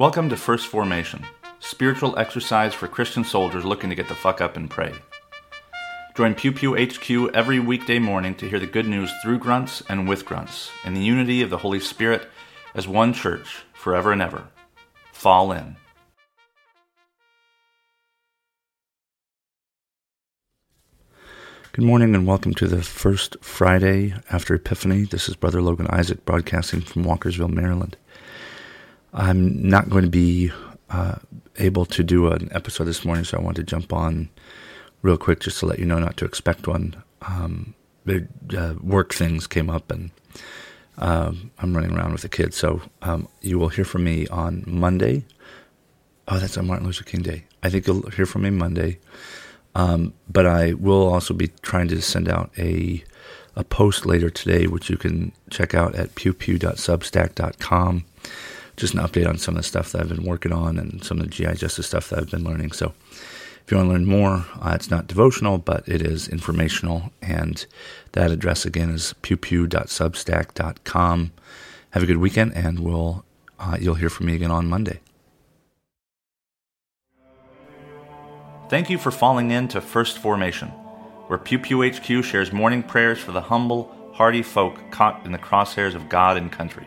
Welcome to First Formation, spiritual exercise for Christian soldiers looking to get the fuck up and pray. Join Pew Pew HQ every weekday morning to hear the good news through grunts and with grunts, in the unity of the Holy Spirit as one church forever and ever. Fall in. Good morning and welcome to the first Friday after Epiphany. This is Brother Logan Isaac broadcasting from Walkersville, Maryland. I'm not going to be uh, able to do an episode this morning, so I want to jump on real quick just to let you know not to expect one. Um, the uh, work things came up and uh, I'm running around with the kids, so um, you will hear from me on Monday. Oh, that's on Martin Luther King Day. I think you'll hear from me Monday. Um, but I will also be trying to send out a a post later today, which you can check out at pewpew.substack.com. Just an update on some of the stuff that I've been working on and some of the GI Justice stuff that I've been learning. So if you want to learn more, uh, it's not devotional, but it is informational. And that address again is pewpew.substack.com. Have a good weekend, and we'll uh, you'll hear from me again on Monday. Thank you for falling in to First Formation, where Pew Pew HQ shares morning prayers for the humble, hardy folk caught in the crosshairs of God and country.